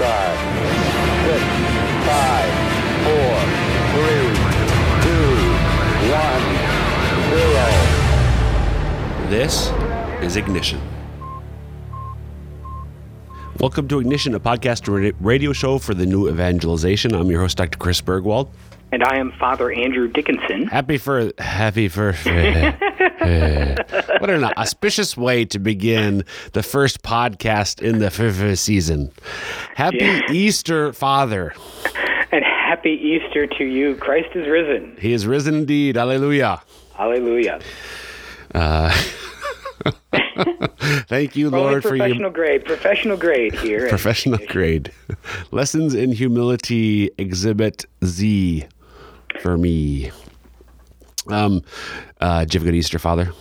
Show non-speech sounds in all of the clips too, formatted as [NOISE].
five, six, five, four, three, two, one, zero. This is Ignition. Welcome to Ignition, a podcast ra- radio show for the new evangelization. I'm your host, Dr. Chris Burgwald. And I am Father Andrew Dickinson. Happy for happy for [LAUGHS] what an auspicious way to begin the first podcast in the season. Happy Yeah. Easter, Father. And happy Easter to you. Christ is risen. He is risen indeed. Alleluia. Hallelujah. Uh, [LAUGHS] thank you, Lord, for your professional grade. Professional grade here. professional grade. Lessons in Humility, Exhibit Z for me. Um, uh, did you have a good Easter, Father?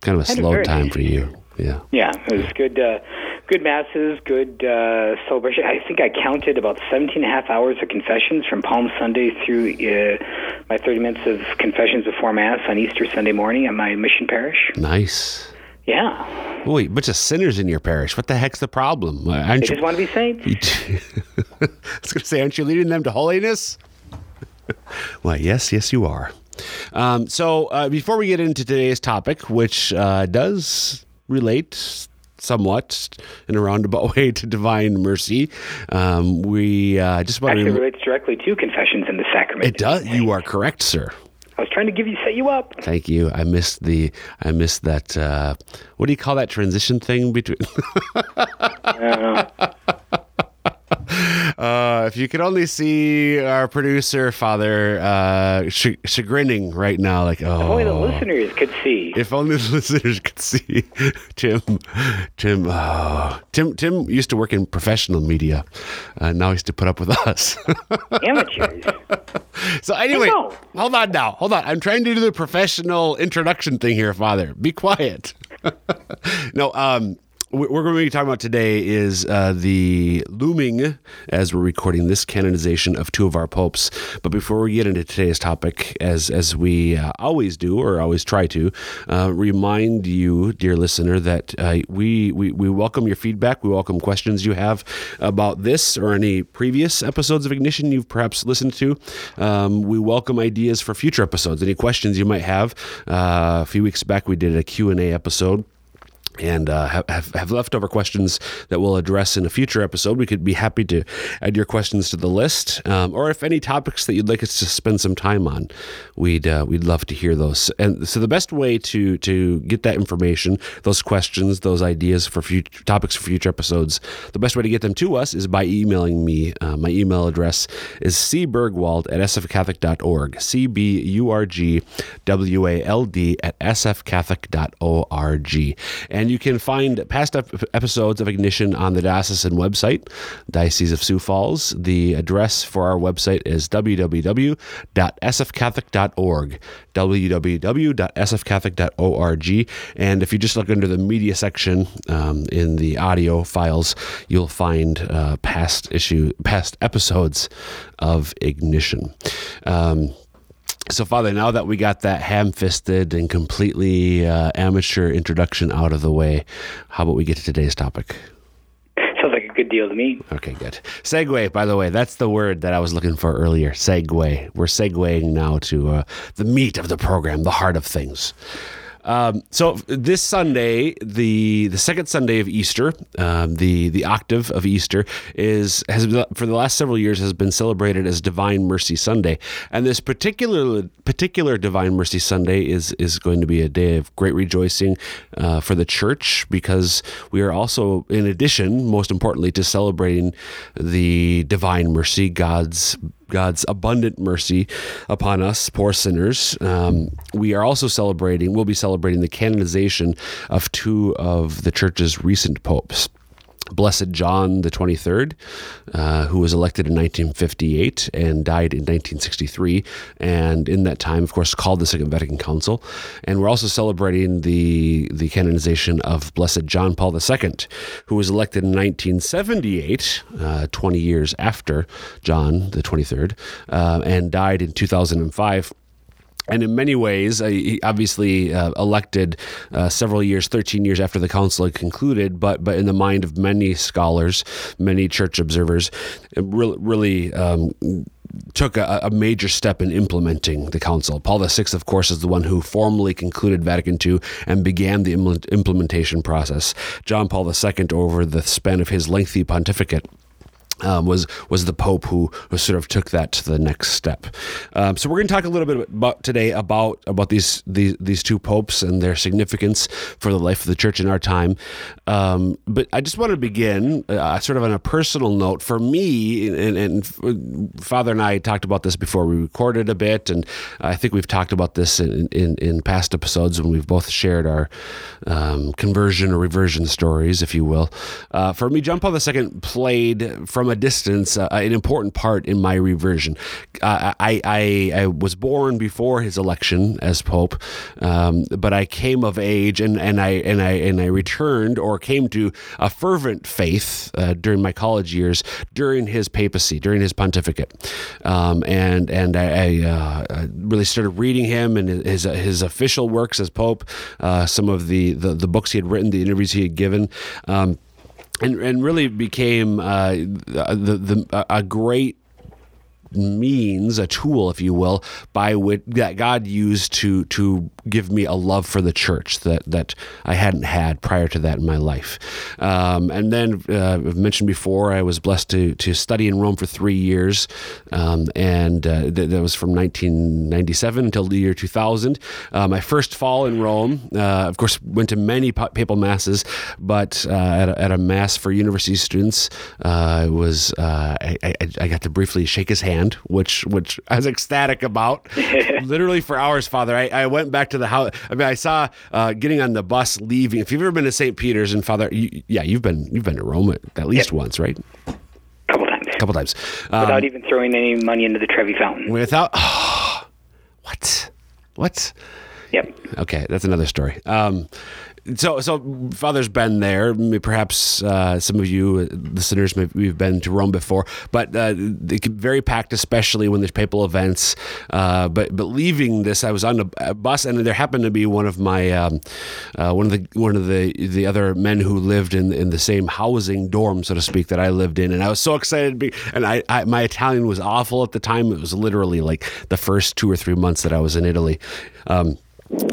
Kind of a Had a slow time nice for you. Yeah. Yeah, it was good. Uh, good masses, good uh, celebration. I think I counted about 17 and a half hours of confessions from Palm Sunday through uh, my 30 minutes of confessions before Mass on Easter Sunday morning at my mission parish. Nice. Yeah, Wait, bunch of sinners in your parish. What the heck's the problem? Uh, they Aren't just you, want to be saints. [LAUGHS] I was going to say, aren't you leading them to holiness? [LAUGHS] Why, yes, yes, you are. Um, so, uh, before we get into today's topic, which uh, does relate somewhat in a roundabout [LAUGHS] way to divine mercy, um, we uh, just want Actually to. relates directly to confessions in the sacrament. It does. You are correct, sir. I was trying to give you set you up. Thank you. I missed the. I missed that. Uh, what do you call that transition thing between? [LAUGHS] Uh, if you could only see our producer, Father, uh, ch- chagrining right now, like, oh, if Only the listeners could see. if only [LAUGHS] the listeners could see Tim. Tim, oh, Tim, Tim used to work in professional media. Uh, now he's to put up with [LAUGHS] us. Amateurs. [LAUGHS] so anyway, hold on now. Hold on. I'm trying to do the professional introduction thing here, Father. Be quiet. no, um, we're going to be talking about today is uh, the looming, as we're recording this canonization of two of our popes. But before we get into today's topic, as as we uh, always do, or always try to, uh, remind you, dear listener, that uh, we, we we welcome your feedback. We welcome questions you have about this or any previous episodes of Ignition you've perhaps listened to. Um, we welcome ideas for future episodes. Any questions you might have. Uh, a few weeks back, we did a Q and A episode and uh, have, have, leftover questions that we'll address in a future episode. We could be happy to add your questions to the list, um, or if any topics that you'd like us to spend some time on, we'd uh, we'd love to hear those. And so the best way to to get that information, those questions, those ideas for future topics for future episodes, the best way to get them to us is by emailing me. Uh, my email address is cburgwald at sfcatholic.org. C B U R G W A L D at sfcatholic.org. And you can find past ep- episodes of Ignition on the diocesan website, Diocese of Sioux Falls. The address for our website is www.sfcatholic.org. www.sfcatholic.org. And if you just look under the media section um, in the audio files, you'll find uh, past issue, past episodes of Ignition. Um, so, Father, now that we got that ham fisted and completely uh, amateur introduction out of the way, how about we get to today's topic? [LAUGHS] Sounds like a good deal to me. Okay, good. Segue, by the way, that's the word that I was looking for earlier. Segue. We're segueing now to uh, the meat of the program, the heart of things. Um, so this Sunday, the the second Sunday of Easter, um, the the octave of Easter is has for the last several years has been celebrated as Divine Mercy Sunday, and this particular particular Divine Mercy Sunday is is going to be a day of great rejoicing uh, for the Church because we are also, in addition, most importantly, to celebrating the Divine Mercy, God's God's abundant mercy upon us, poor sinners. Um, we are also celebrating, we'll be celebrating the canonization of two of the church's recent popes. Blessed John the 23rd, uh, who was elected in 1958 and died in 1963, and in that time, of course, called the Second Vatican Council. And we're also celebrating the the canonization of Blessed John Paul II, who was elected in 1978, uh, 20 years after John the 23rd, uh, and died in 2005 and in many ways, he obviously uh, elected uh, several years, 13 years after the council had concluded, but but in the mind of many scholars, many church observers, it really, really um, took a, a, major step in implementing the council. Paul VI, of course, is the one who formally concluded Vatican II and began the implementation process. John Paul II, over the span of his lengthy pontificate, um, was was the Pope who, who sort of took that to the next step. Um, so we're going to talk a little bit about today about about these these these two popes and their significance for the life of the Church in our time. Um, but I just want to begin uh, sort of on a personal note. For me, and, and, Father and I talked about this before we recorded a bit, and I think we've talked about this in in, in past episodes when we've both shared our um, conversion or reversion stories, if you will. Uh, for me, John Paul II played from a distance uh, an important part in my reversion. Uh, I, I, I was born before his election as pope, um, but I came of age and, and I and I and I returned or came to a fervent faith uh, during my college years during his papacy, during his pontificate, um, and and I, I uh, really started reading him and his his official works as pope, uh, some of the, the, the books he had written, the interviews he had given. Um, and and really became uh, the the a great means, a tool, if you will, by which that God used to to give me a love for the church that that I hadn't had prior to that in my life. Um, and then uh, I've mentioned before, I was blessed to to study in Rome for three years, um, and uh, th- that was from 1997 until the year 2000. Uh, my first fall in Rome, uh, of course, went to many papal masses, but uh, at a, at, a, mass for university students, uh, was I, I, I got to briefly shake his hand which which I was ecstatic about, [LAUGHS] literally for hours. Father, I, I went back to the house. I mean, I saw uh, getting on the bus leaving. If you've ever been to St. Peter's and Father, you, yeah, you've been you've been to Rome at, least yep. once, right? Couple times. Couple times. Um, without even throwing any money into the Trevi Fountain. Without. Oh, [SIGHS] what? What? Yep. Okay, that's another story. Um, so so father's been there. Perhaps uh, some of you uh, listeners maybe have been to rome before but uh, very packed especially when there's papal events. Uh, but but leaving this i was on a bus and there happened to be one of my um, uh, one of the one of the the other men who lived in in the same housing dorm so to speak that i lived in. And i was so excited to be, and I, I my italian was awful at the time. It was literally like the first two or three months that i was in italy. Um,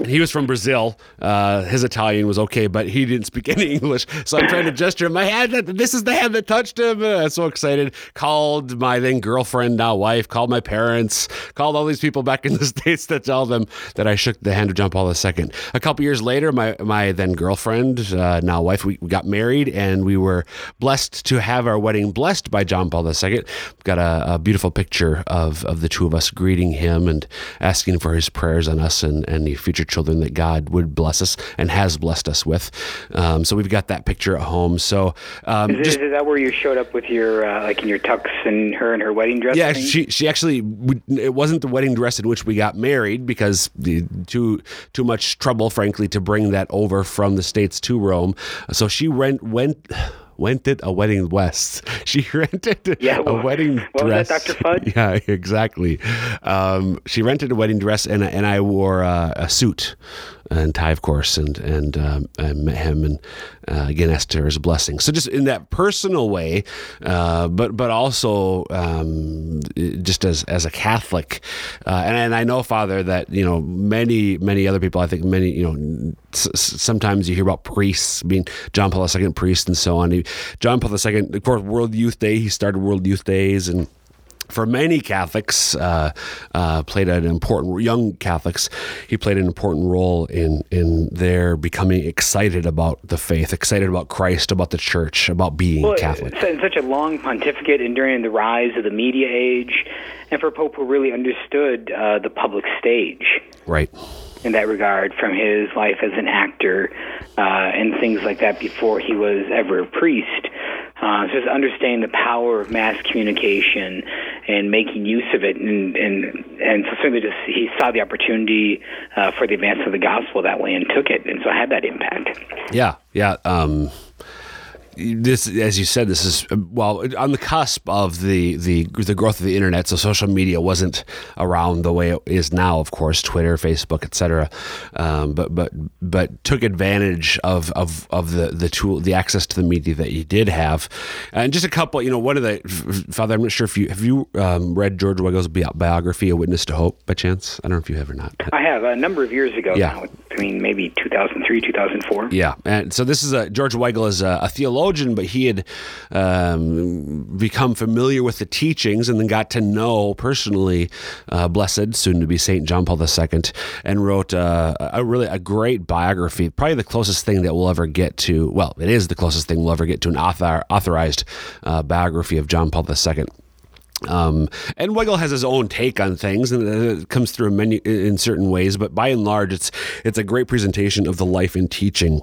he was from Brazil. Uh, his Italian was okay, but he didn't speak any [LAUGHS] English. So I'm trying to gesture my hand. that This is the hand that touched him. Uh, I'm so excited. Called my then girlfriend, now wife. Called my parents. Called all these people back in the [LAUGHS] states to tell them that I shook the hand of John Paul II. A couple years later, my my then girlfriend, uh, now wife, we, we, got married, and we were blessed to have our wedding blessed by John Paul II. Got a, a beautiful picture of of the two of us greeting him and asking for his prayers on us and and he future children that God would bless us and has blessed us with. Um, so we've got that picture at home. So um, is, just, is, that where you showed up with your uh, like in your tux and her and her wedding dress? Yeah, thing? she she actually it wasn't the wedding dress in which we got married because too too much trouble, frankly, to bring that over from the states to Rome. So she went went rented a wedding west. [LAUGHS] She [LAUGHS] rented yeah, well, a wedding dress. That, Dr. Fudd? Yeah, exactly. Um, she rented a wedding dress, and and I wore uh, a suit and tie, of course, and and um, I met him and uh, again asked her his blessing. So just in that personal way, uh, but but also um, just as as a Catholic, uh, and, and I know, Father, that you know many many other people. I think many you know s- sometimes you hear about priests being John Paul II priest and so on. John Paul II, of course, World Youth Day. He started World Youth Days and for many Catholics, uh, uh, played an important young Catholics. He played an important role in in their becoming excited about the faith, excited about Christ, about the Church, about being well, Catholic. In such a long pontificate and during the rise of the media age, and for Pope who really understood uh, the public stage, right. In that regard, from his life as an actor uh, and things like that before he was ever a priest, uh, just understanding the power of mass communication and making use of it, and and and so certainly just he saw the opportunity uh, for the advance of the gospel that way and took it, and so had that impact. Yeah, yeah. Um, this, as you said, this is well on the cusp of the the the growth of the internet. So social media wasn't around the way it is now. Of course, Twitter, Facebook, etc. Um, but but but took advantage of of of the the tool, the access to the media that you did have, and just a couple. You know, one of the Father. I'm not sure if you have you um, read George Weigel's biography, A Witness to Hope, by chance. I don't know if you have or not. I have a number of years ago. Yeah. Now, I mean, maybe 2003, 2004. Yeah, and so this is a George Weigel is a, a theologian, but he had um, become familiar with the teachings and then got to know personally uh, blessed, soon to be Saint John Paul II, and wrote uh, a really a great biography. Probably the closest thing that we'll ever get to. Well, it is the closest thing we'll ever get to an author, authorized uh, biography of John Paul II. Um, and Weigel has his own take on things, and it comes through in, many, in certain ways. But by and large, it's it's a great presentation of the life and teaching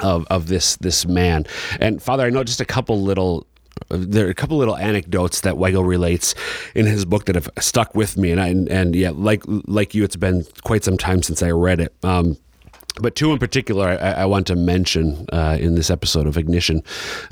of of this this man. And Father, I know just a couple little. There are a couple little anecdotes that Weigel relates in his book that have stuck with me, and I, and, and yeah, like like you, it's been quite some time since I read it. Um, but two in particular I, I want to mention uh, in this episode of Ignition.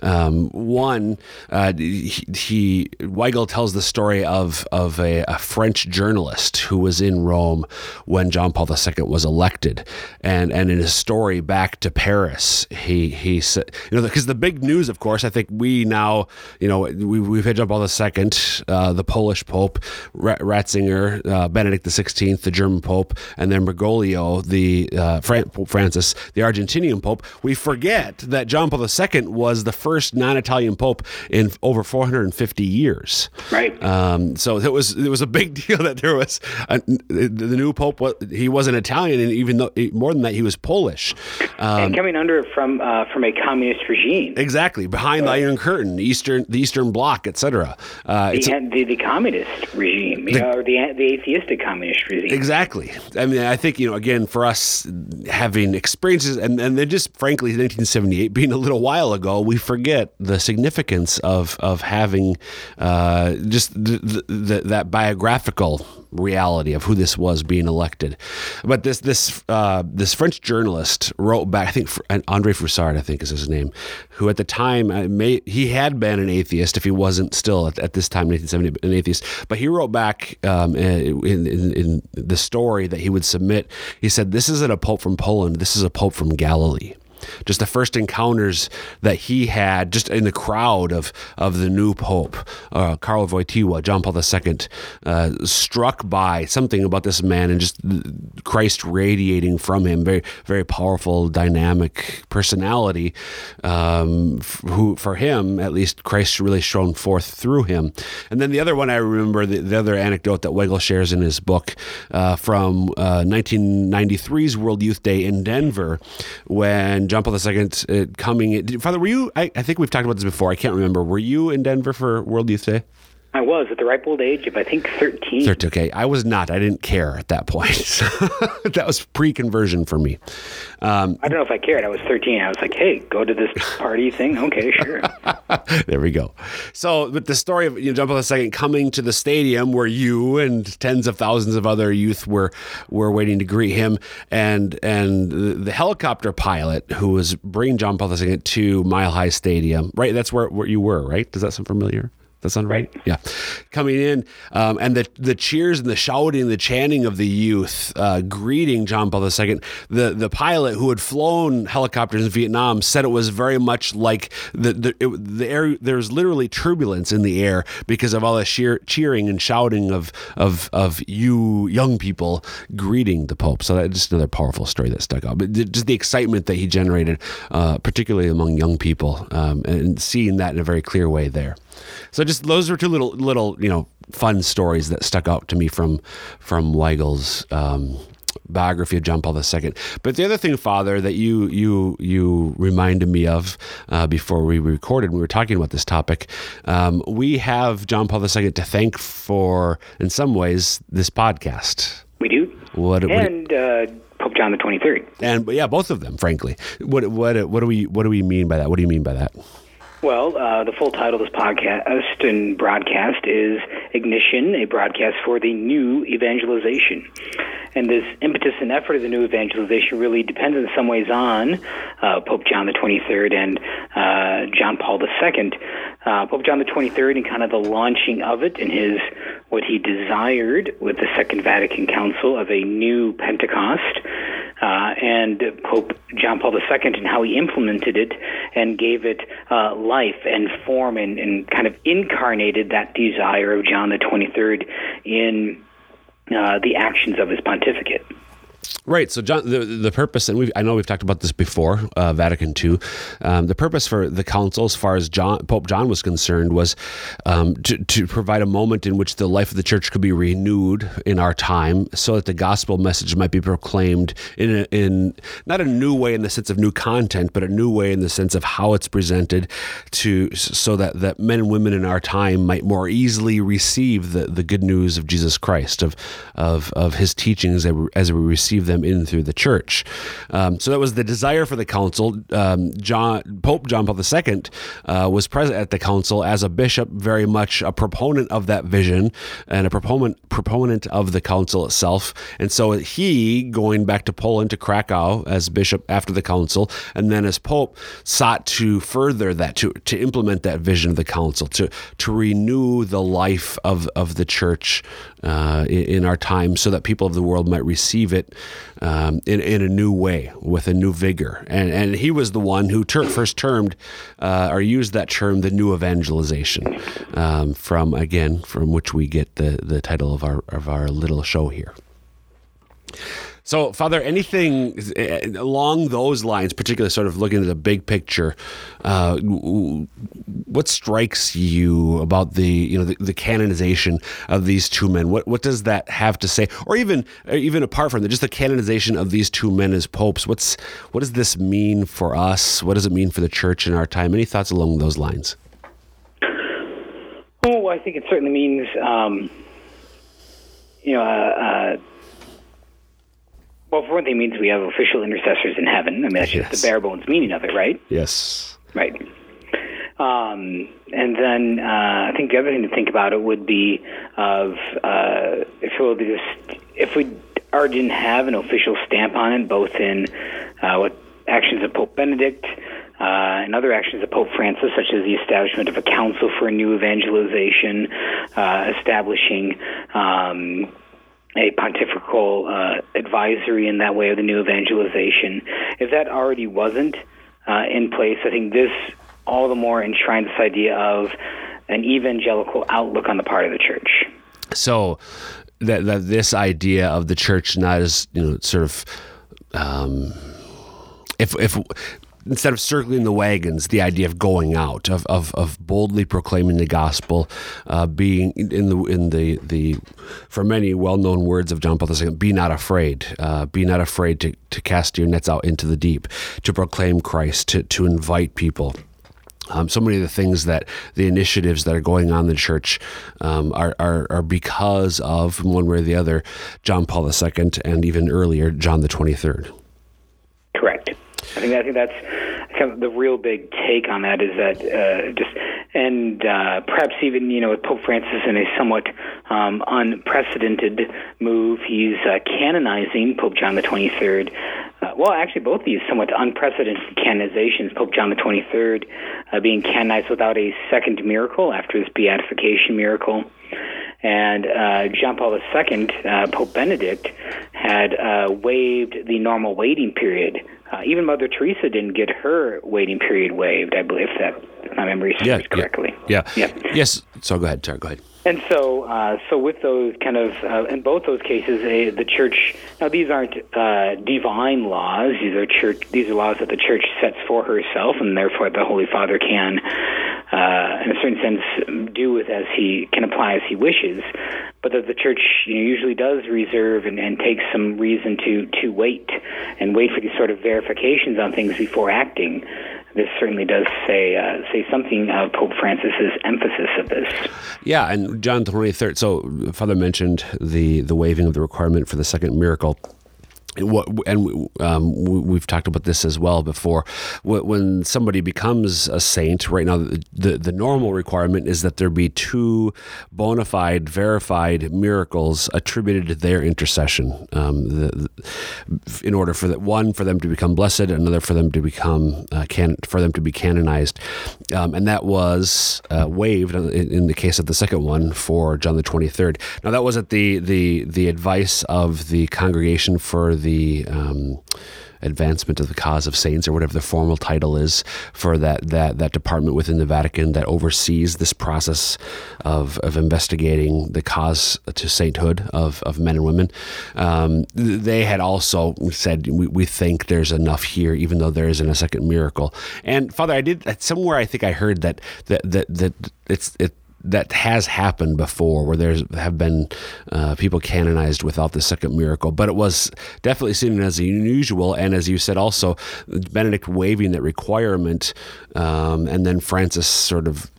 Um, one, uh, he, he, Weigel tells the story of of a, a, French journalist who was in Rome when John Paul II was elected, and and in his story back to Paris, he he said, you know, because the big news, of course, I think we now, you know, we, we've had John Paul II, uh, the Polish Pope, Ratzinger, uh, Benedict XVI, the German Pope, and then Bergoglio, the uh, Fran- Pope Francis, the Argentinian Pope, we forget that John Paul II was the first non-Italian Pope in over 450 years. Right. Um, so it was it was a big [LAUGHS] deal that there was a, the new Pope. He was an Italian, and even though more than that, he was Polish. Um, and coming under from uh, from a communist regime. Exactly, behind right. the Iron Curtain, the Eastern the Eastern Bloc, etc. Uh, the, the, the, communist regime, the, or the the atheistic communist regime. Exactly. I mean, I think you know, again, for us having experiences, and and then just frankly, 1978 being a little while ago, we forget the significance of of having uh, just the, the, that biographical reality of who this was being elected. But this this uh, this French journalist wrote back. I think Andre Frossard, I think is his name, who at the time uh, may, he had been an atheist if he wasn't still at, at this time 1970 an atheist. But he wrote back um, in, in, in the story that he would submit. He said, "This isn't a pope from Poland. This is a pope from Galilee." Just the first encounters that he had just in the crowd of of the new pope, uh, Karol Wojtyła, John Paul II, uh, struck by something about this man and just Christ radiating from him, very very powerful, dynamic personality. Um, who for him at least Christ really shone forth through him. And then the other one I remember, the, the other anecdote that Weigel shares in his book uh, from 1993's uh, World Youth Day in Denver, when John Paul II uh, coming. Father, were you? I, I, think we've talked about this before. I can't remember. Were you in Denver for World Youth Day? I was at the ripe old age of I think thirteen. Thirteen. Okay, I was not. I didn't care at that point. [LAUGHS] that was pre-conversion for me. Um, I don't know if I cared. I was thirteen. I was like, "Hey, go to this [LAUGHS] party thing." Okay, sure. [LAUGHS] there we go. So, with the story of you know, John Paul II coming to the stadium where you and tens of thousands of other youth were were waiting to greet him, and and the, the helicopter pilot who was bringing John Paul II to Mile High Stadium, right? That's where, where you were, right? Does that sound familiar? That sound right? right? Yeah. Coming in, um, and the the cheers and the shouting, the chanting of the youth, uh, greeting John Paul II. The the pilot who had flown helicopters in Vietnam said it was very much like the the, it, the air. There was literally turbulence in the air because of all the sheer, cheering and shouting of of of you young people greeting the Pope. So that's just another powerful story that stuck out. But just the excitement that he generated, uh, particularly among young people, um, and seeing that in a very clear way there. So just those are two little little you know fun stories that stuck out to me from from Weigel's um, biography of John Paul II. But the other thing, Father, that you you you reminded me of uh, before we recorded, we were talking about this topic. Um, we have John Paul II to thank for, in some ways, this podcast. We do. What, and uh, Pope John the Twenty Third. And yeah, both of them. Frankly, what what what do we what do we mean by that? What do you mean by that? Well, uh, the full title of this podcast and broadcast is Ignition, a broadcast for the new evangelization. and this impetus and effort of the new evangelization really depends in some ways on uh, Pope John the 23rd and uh, John Paul II. Uh, Pope John the 23rd and kind of the launching of it and his what he desired with the Second Vatican Council of a new Pentecost. Uh, and Pope John Paul II and how he implemented it and gave it uh, life and form and, and kind of incarnated that desire of John the 23rd in uh, the actions of his pontificate. Right. So, John, the, the purpose, and we I know we've talked about this before, uh, Vatican II. Um, the purpose for the council, as far as John, Pope John was concerned, was um, to, to provide a moment in which the life of the church could be renewed in our time, so that the gospel message might be proclaimed in a, in not a new way in the sense of new content, but a new way in the sense of how it's presented, to so that that men and women in our time might more easily receive the, the good news of Jesus Christ, of of of His teachings as we receive them them in through the church. Um, so that was the desire for the council. Um, John Pope John Paul II uh, was present at the council as a bishop, very much a proponent of that vision and a proponent proponent of the council itself. And so he, going back to Poland to Krakow as bishop after the council, and then as pope, sought to further that to to implement that vision of the council to to renew the life of of the church uh, in, in, our time, so that people of the world might receive it um, in, in a new way with a new vigor. And, and he was the one who ter- first termed uh, or used that term, the new evangelization, um, from again, from which we get the, the title of our, of our little show here. So, Father, anything eh, along those lines, particularly sort of looking at the big picture, uh, what strikes you about the you know the, the, canonization of these two men? What what does that have to say, or even even apart from just the canonization of these two men as popes? What's what does this mean for us? What does it mean for the church in our time? Any thoughts along those lines? Oh, I think it certainly means. Um, you know, uh, uh well, for one thing, it means we have official intercessors in heaven. I mean, that's yes. just the bare bones meaning of it, right? Yes. Right. Um, and then uh, I think the other thing to think about it would be of uh, if be just if we already didn't have an official stamp on it, both in uh, what actions of Pope Benedict uh, and other actions of Pope Francis, such as the establishment of a council for a new evangelization, uh, establishing um, a pontifical uh, advisory in that way of the new evangelization. If that already wasn't uh, in place, I think this all the more enshrines this idea of an evangelical outlook on the part of the church. So that, that this idea of the church not as you know sort of um, if if instead of circling the wagons, the idea of going out, of, of, of boldly proclaiming the gospel, uh, being in the in the the for many well known words of John Paul II, be not afraid, uh, be not afraid to, to cast your nets out into the deep, to proclaim Christ, to to invite people. Um, so many of the things that the initiatives that are going on in the church um, are, are, are because of one way or the other John Paul II and even earlier John the Twenty Third. Correct. I think I think that's kind of the real big take on that is that uh, just and uh, perhaps even you know with Pope Francis in a somewhat um, unprecedented move, he's uh, canonizing Pope John the Twenty Third. Uh, well, actually, both these somewhat unprecedented canonizations, Pope John the Twenty Third uh, being canonized without a second miracle after his beatification miracle. And uh, John Paul II, uh, Pope Benedict, had uh, waived the normal waiting period. Uh, even Mother Teresa didn't get her waiting period waived, I believe, if that my memory serves yeah, correctly. Yeah. yeah. Yes. So go ahead, Sorry, Go ahead. And so, uh, so with those kind of, uh, in both those cases, uh, the church. Now, these aren't uh, divine laws; these are church. These are laws that the church sets for herself, and therefore the Holy Father can, uh, in a certain sense, do with as he can apply as he wishes. But that the church you know, usually does reserve and, and takes some reason to to wait and wait for these sort of verifications on things before acting this certainly does say uh, say something of Pope Francis's emphasis of this. Yeah, and John twenty third. So Father mentioned the the waiving of the requirement for the second miracle. What and um, we've talked about this as well before. When somebody becomes a saint, right now the, the, normal requirement is that there be two bona fide, verified miracles attributed to their intercession. Um, the, the, in order for that one for them to become blessed, another for them to become uh, can for them to be canonized, um, and that was uh, waived in, in, the case of the second one for John the Twenty Third. Now that was at the the the advice of the congregation for the um, advancement of the cause of saints, or whatever the formal title is for that that that department within the Vatican that oversees this process of of investigating the cause to sainthood of, of men and women. Um, they had also said we, we think there's enough here, even though there isn't a second miracle. And Father, I did somewhere. I think I heard that that that that it's it that has happened before, where there's have been uh, people canonized without the second miracle, but it was definitely seen as unusual. And as you said, also Benedict waiving that requirement, um, and then Francis sort of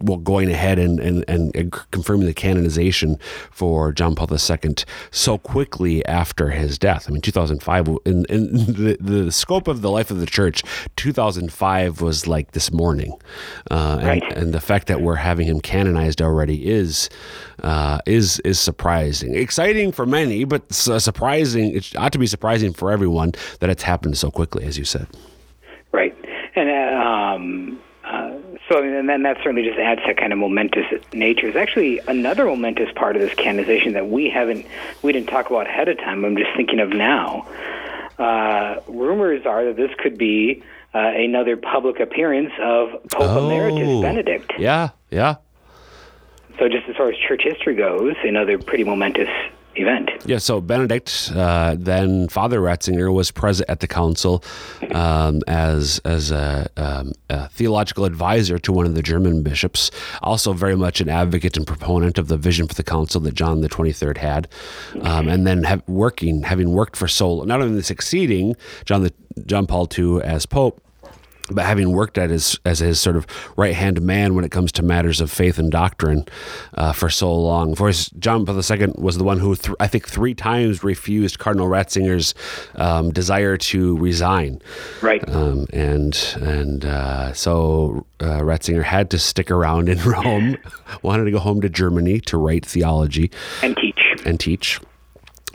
well going ahead and, and, and confirming the canonization for John Paul II so quickly after his death. I mean, 2005 in, in the, the scope of the life of the church, 2005 was like this morning, uh, and, right. and the fact that we're having him canonized canonized already is uh, is is surprising, exciting for many, but surprising. It ought to be surprising for everyone that it's happened so quickly, as you said. Right, and uh, um, uh, so and then that certainly just adds to kind of momentous nature. There's actually another momentous part of this canonization that we haven't we didn't talk about ahead of time. I'm just thinking of now. Uh, rumors are that this could be uh, another public appearance of Pope oh, Emeritus Benedict. Yeah, yeah. So, just as far as church history goes, another pretty momentous event. Yeah, so Benedict, uh, then Father Ratzinger, was present at the council um, as as a, um, a, theological advisor to one of the German bishops. Also, very much an advocate and proponent of the vision for the council that John the Twenty Third had, um, and then have, working, having worked for so not only succeeding John the John Paul II as Pope but having worked at his as his sort of right hand man when it comes to matters of faith and doctrine uh, for so long. For John Paul II was the one who th- I think three times refused Cardinal Ratzinger's um, desire to resign. Right. Um, and and uh, so uh, Ratzinger had to stick around in [LAUGHS] Rome, wanted to go home to Germany to write theology and teach and teach.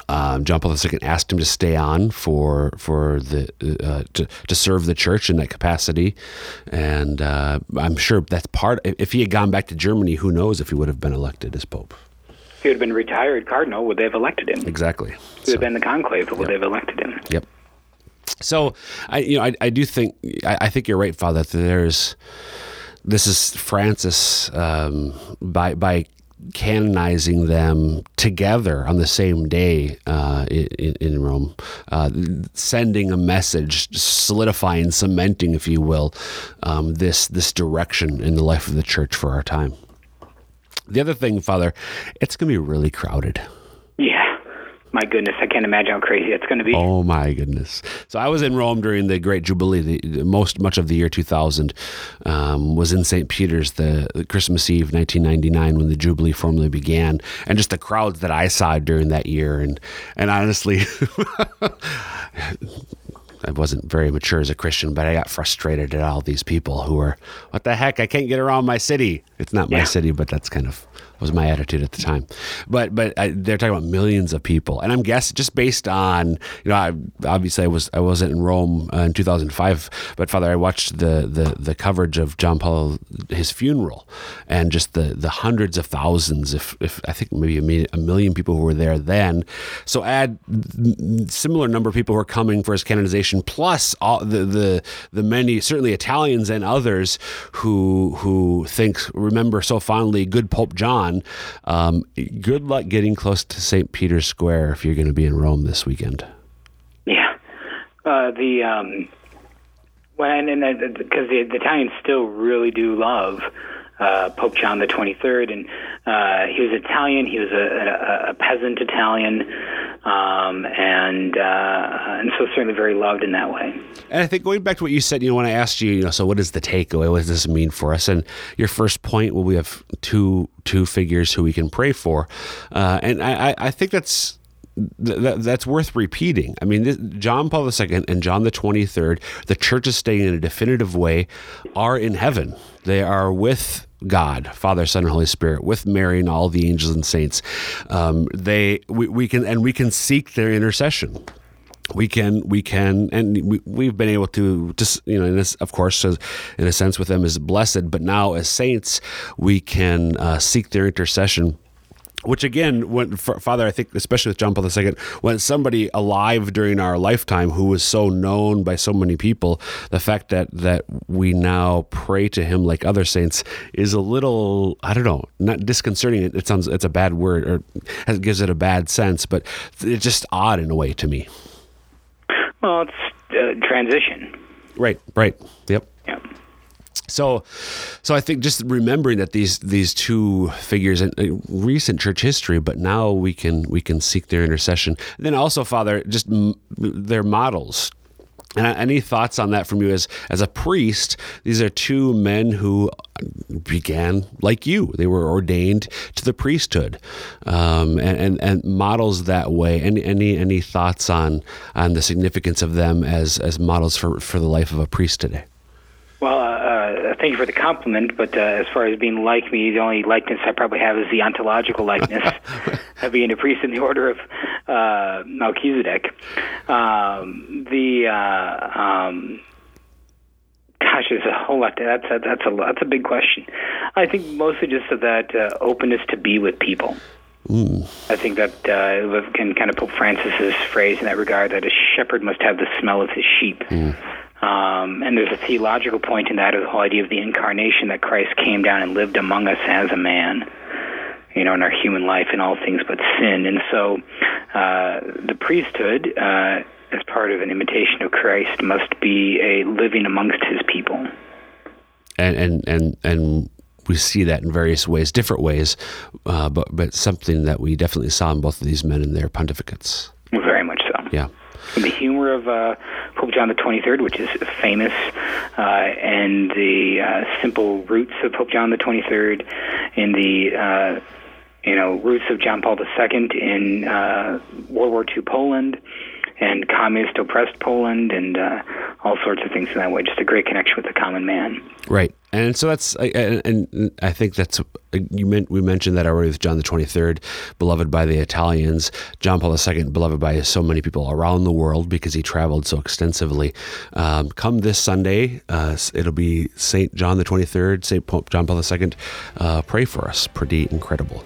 Um, John Paul II asked him to stay on for for the uh, to, to serve the church in that capacity, and uh, I'm sure that's part. If he had gone back to Germany, who knows if he would have been elected as pope? If he would have been retired cardinal, would they have elected him? Exactly. If he would so, have been the conclave, would yep. they have elected him? Yep. So, I you know I, I do think I, I think you're right, Father. That there's this is Francis um, by by canonizing them together on the same day uh, in, in, Rome, uh, sending a message, solidifying, cementing, if you will, um, this this direction in the life of the church for our time. The other thing, Father, it's going to be really crowded my goodness, I can't imagine how crazy it's going to be. Oh my goodness! So I was in Rome during the Great Jubilee. The, most much of the year 2000 um, was in St. Peter's, the, the, Christmas Eve 1999 when the Jubilee formally began, and just the crowds that I saw during that year, and and honestly. [LAUGHS] I wasn't very mature as a Christian, but I got frustrated at all these people who were, what the heck? I can't get around my city. It's not my yeah. city, but that's kind of was my attitude at the time. But but I, they're talking about millions of people, and I'm guessing just based on you know I, obviously I was I wasn't in Rome uh, in 2005, but Father I watched the the the coverage of John Paul his funeral, and just the the hundreds of thousands, if if I think maybe a million, a million people who were there then. So add similar number of people who are coming for his canonization, plus all the the the many certainly Italians and others who who think remember so fondly good Pope John on. Um, good luck getting close to St. Peter's Square if you're going to be in Rome this weekend. Yeah, uh, the um, when and because the, the Italians still really do love uh, Pope John the 23rd, and uh, he was Italian. He was a, a, a peasant Italian, um, and uh, and so certainly very loved in that way. And I think going back to what you said, you know, when I asked you, you know, so what is the takeaway? What does this mean for us? And your first point, well, we have two two figures who we can pray for, uh, and I, I think that's th- th- that's worth repeating. I mean, this, John Paul II and John the 23rd, the church is staying in a definitive way, are in heaven. They are with God, Father, Son, and Holy Spirit, with Mary and all the angels and saints. Um, they we, we can and we can seek their intercession we can we can and we, we've been able to just you know in this, of course in a sense with them as blessed but now as saints we can uh, seek their intercession which again, when Father, I think especially with John Paul II, when somebody alive during our lifetime who was so known by so many people, the fact that that we now pray to him like other saints is a little, I don't know, not disconcerting. It, it sounds it's a bad word or it gives it a bad sense, but it's just odd in a way to me. Well, it's uh, transition. Right. Right. Yep. So, so I think just remembering that these these two figures in uh, recent church history, but now we can we can seek their intercession. And then also, Father, just m- their models. And any thoughts on that from you as as a priest? These are two men who began like you; they were ordained to the priesthood, um, and, and, and models that way. Any any any thoughts on on the significance of them as as models for for the life of a priest today? Well, uh, uh, thank you for the compliment, but uh, as far as being like me, the only likeness I probably have is the ontological likeness [LAUGHS] of being a priest in the order of uh, Melchizedek. Um, the uh, um, gosh, there's a whole lot. To, that's a, that's a that's a big question. I think mostly just of that uh, openness to be with people. Mm. I think that uh, can kind of Pope Francis's phrase in that regard that a shepherd must have the smell of his sheep. Mm. Um, and there's a theological point in that of the whole idea of the incarnation that Christ came down and lived among us as a man, you know, in our human life in all things but sin. And so uh, the priesthood, uh, as part of an imitation of Christ, must be a living amongst his people. And, and, and, and we see that in various ways, different ways, uh, but, but something that we definitely saw in both of these men in their pontificates. Very much so. Yeah the humor of uh, Pope John the 23rd, which is famous, uh, and the uh, simple roots of Pope John the 23rd, and the uh, you know roots of John Paul II in uh, World War II Poland and communist oppressed Poland and uh, all sorts of things in that way. Just a great connection with the common man. Right, and so that's and I think that's you meant we mentioned that already with John the Twenty Third, beloved by the Italians, John Paul II, beloved by so many people around the world because he traveled so extensively. Um, come this Sunday, uh, it'll be Saint John the Twenty Third, Saint Pope John Paul II. Uh, pray for us, pretty incredible.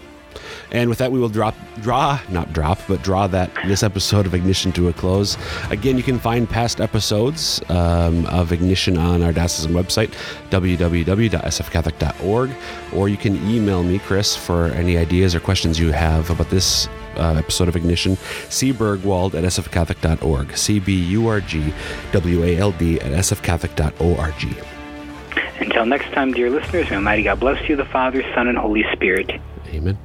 And with that, we will drop, draw, not drop, but draw that this episode of Ignition to a close. Again, you can find past episodes um, of Ignition on our diocesan website, www.sfcatholic.org, or you can email me, Chris, for any ideas or questions you have about this uh, episode of Ignition, cburgwald at sfcatholic.org, C-B-U-R-G-W-A-L-D at sfcatholic.org. Until next time, dear listeners, may Almighty God bless you, the Father, Son, and Holy Spirit. Amen.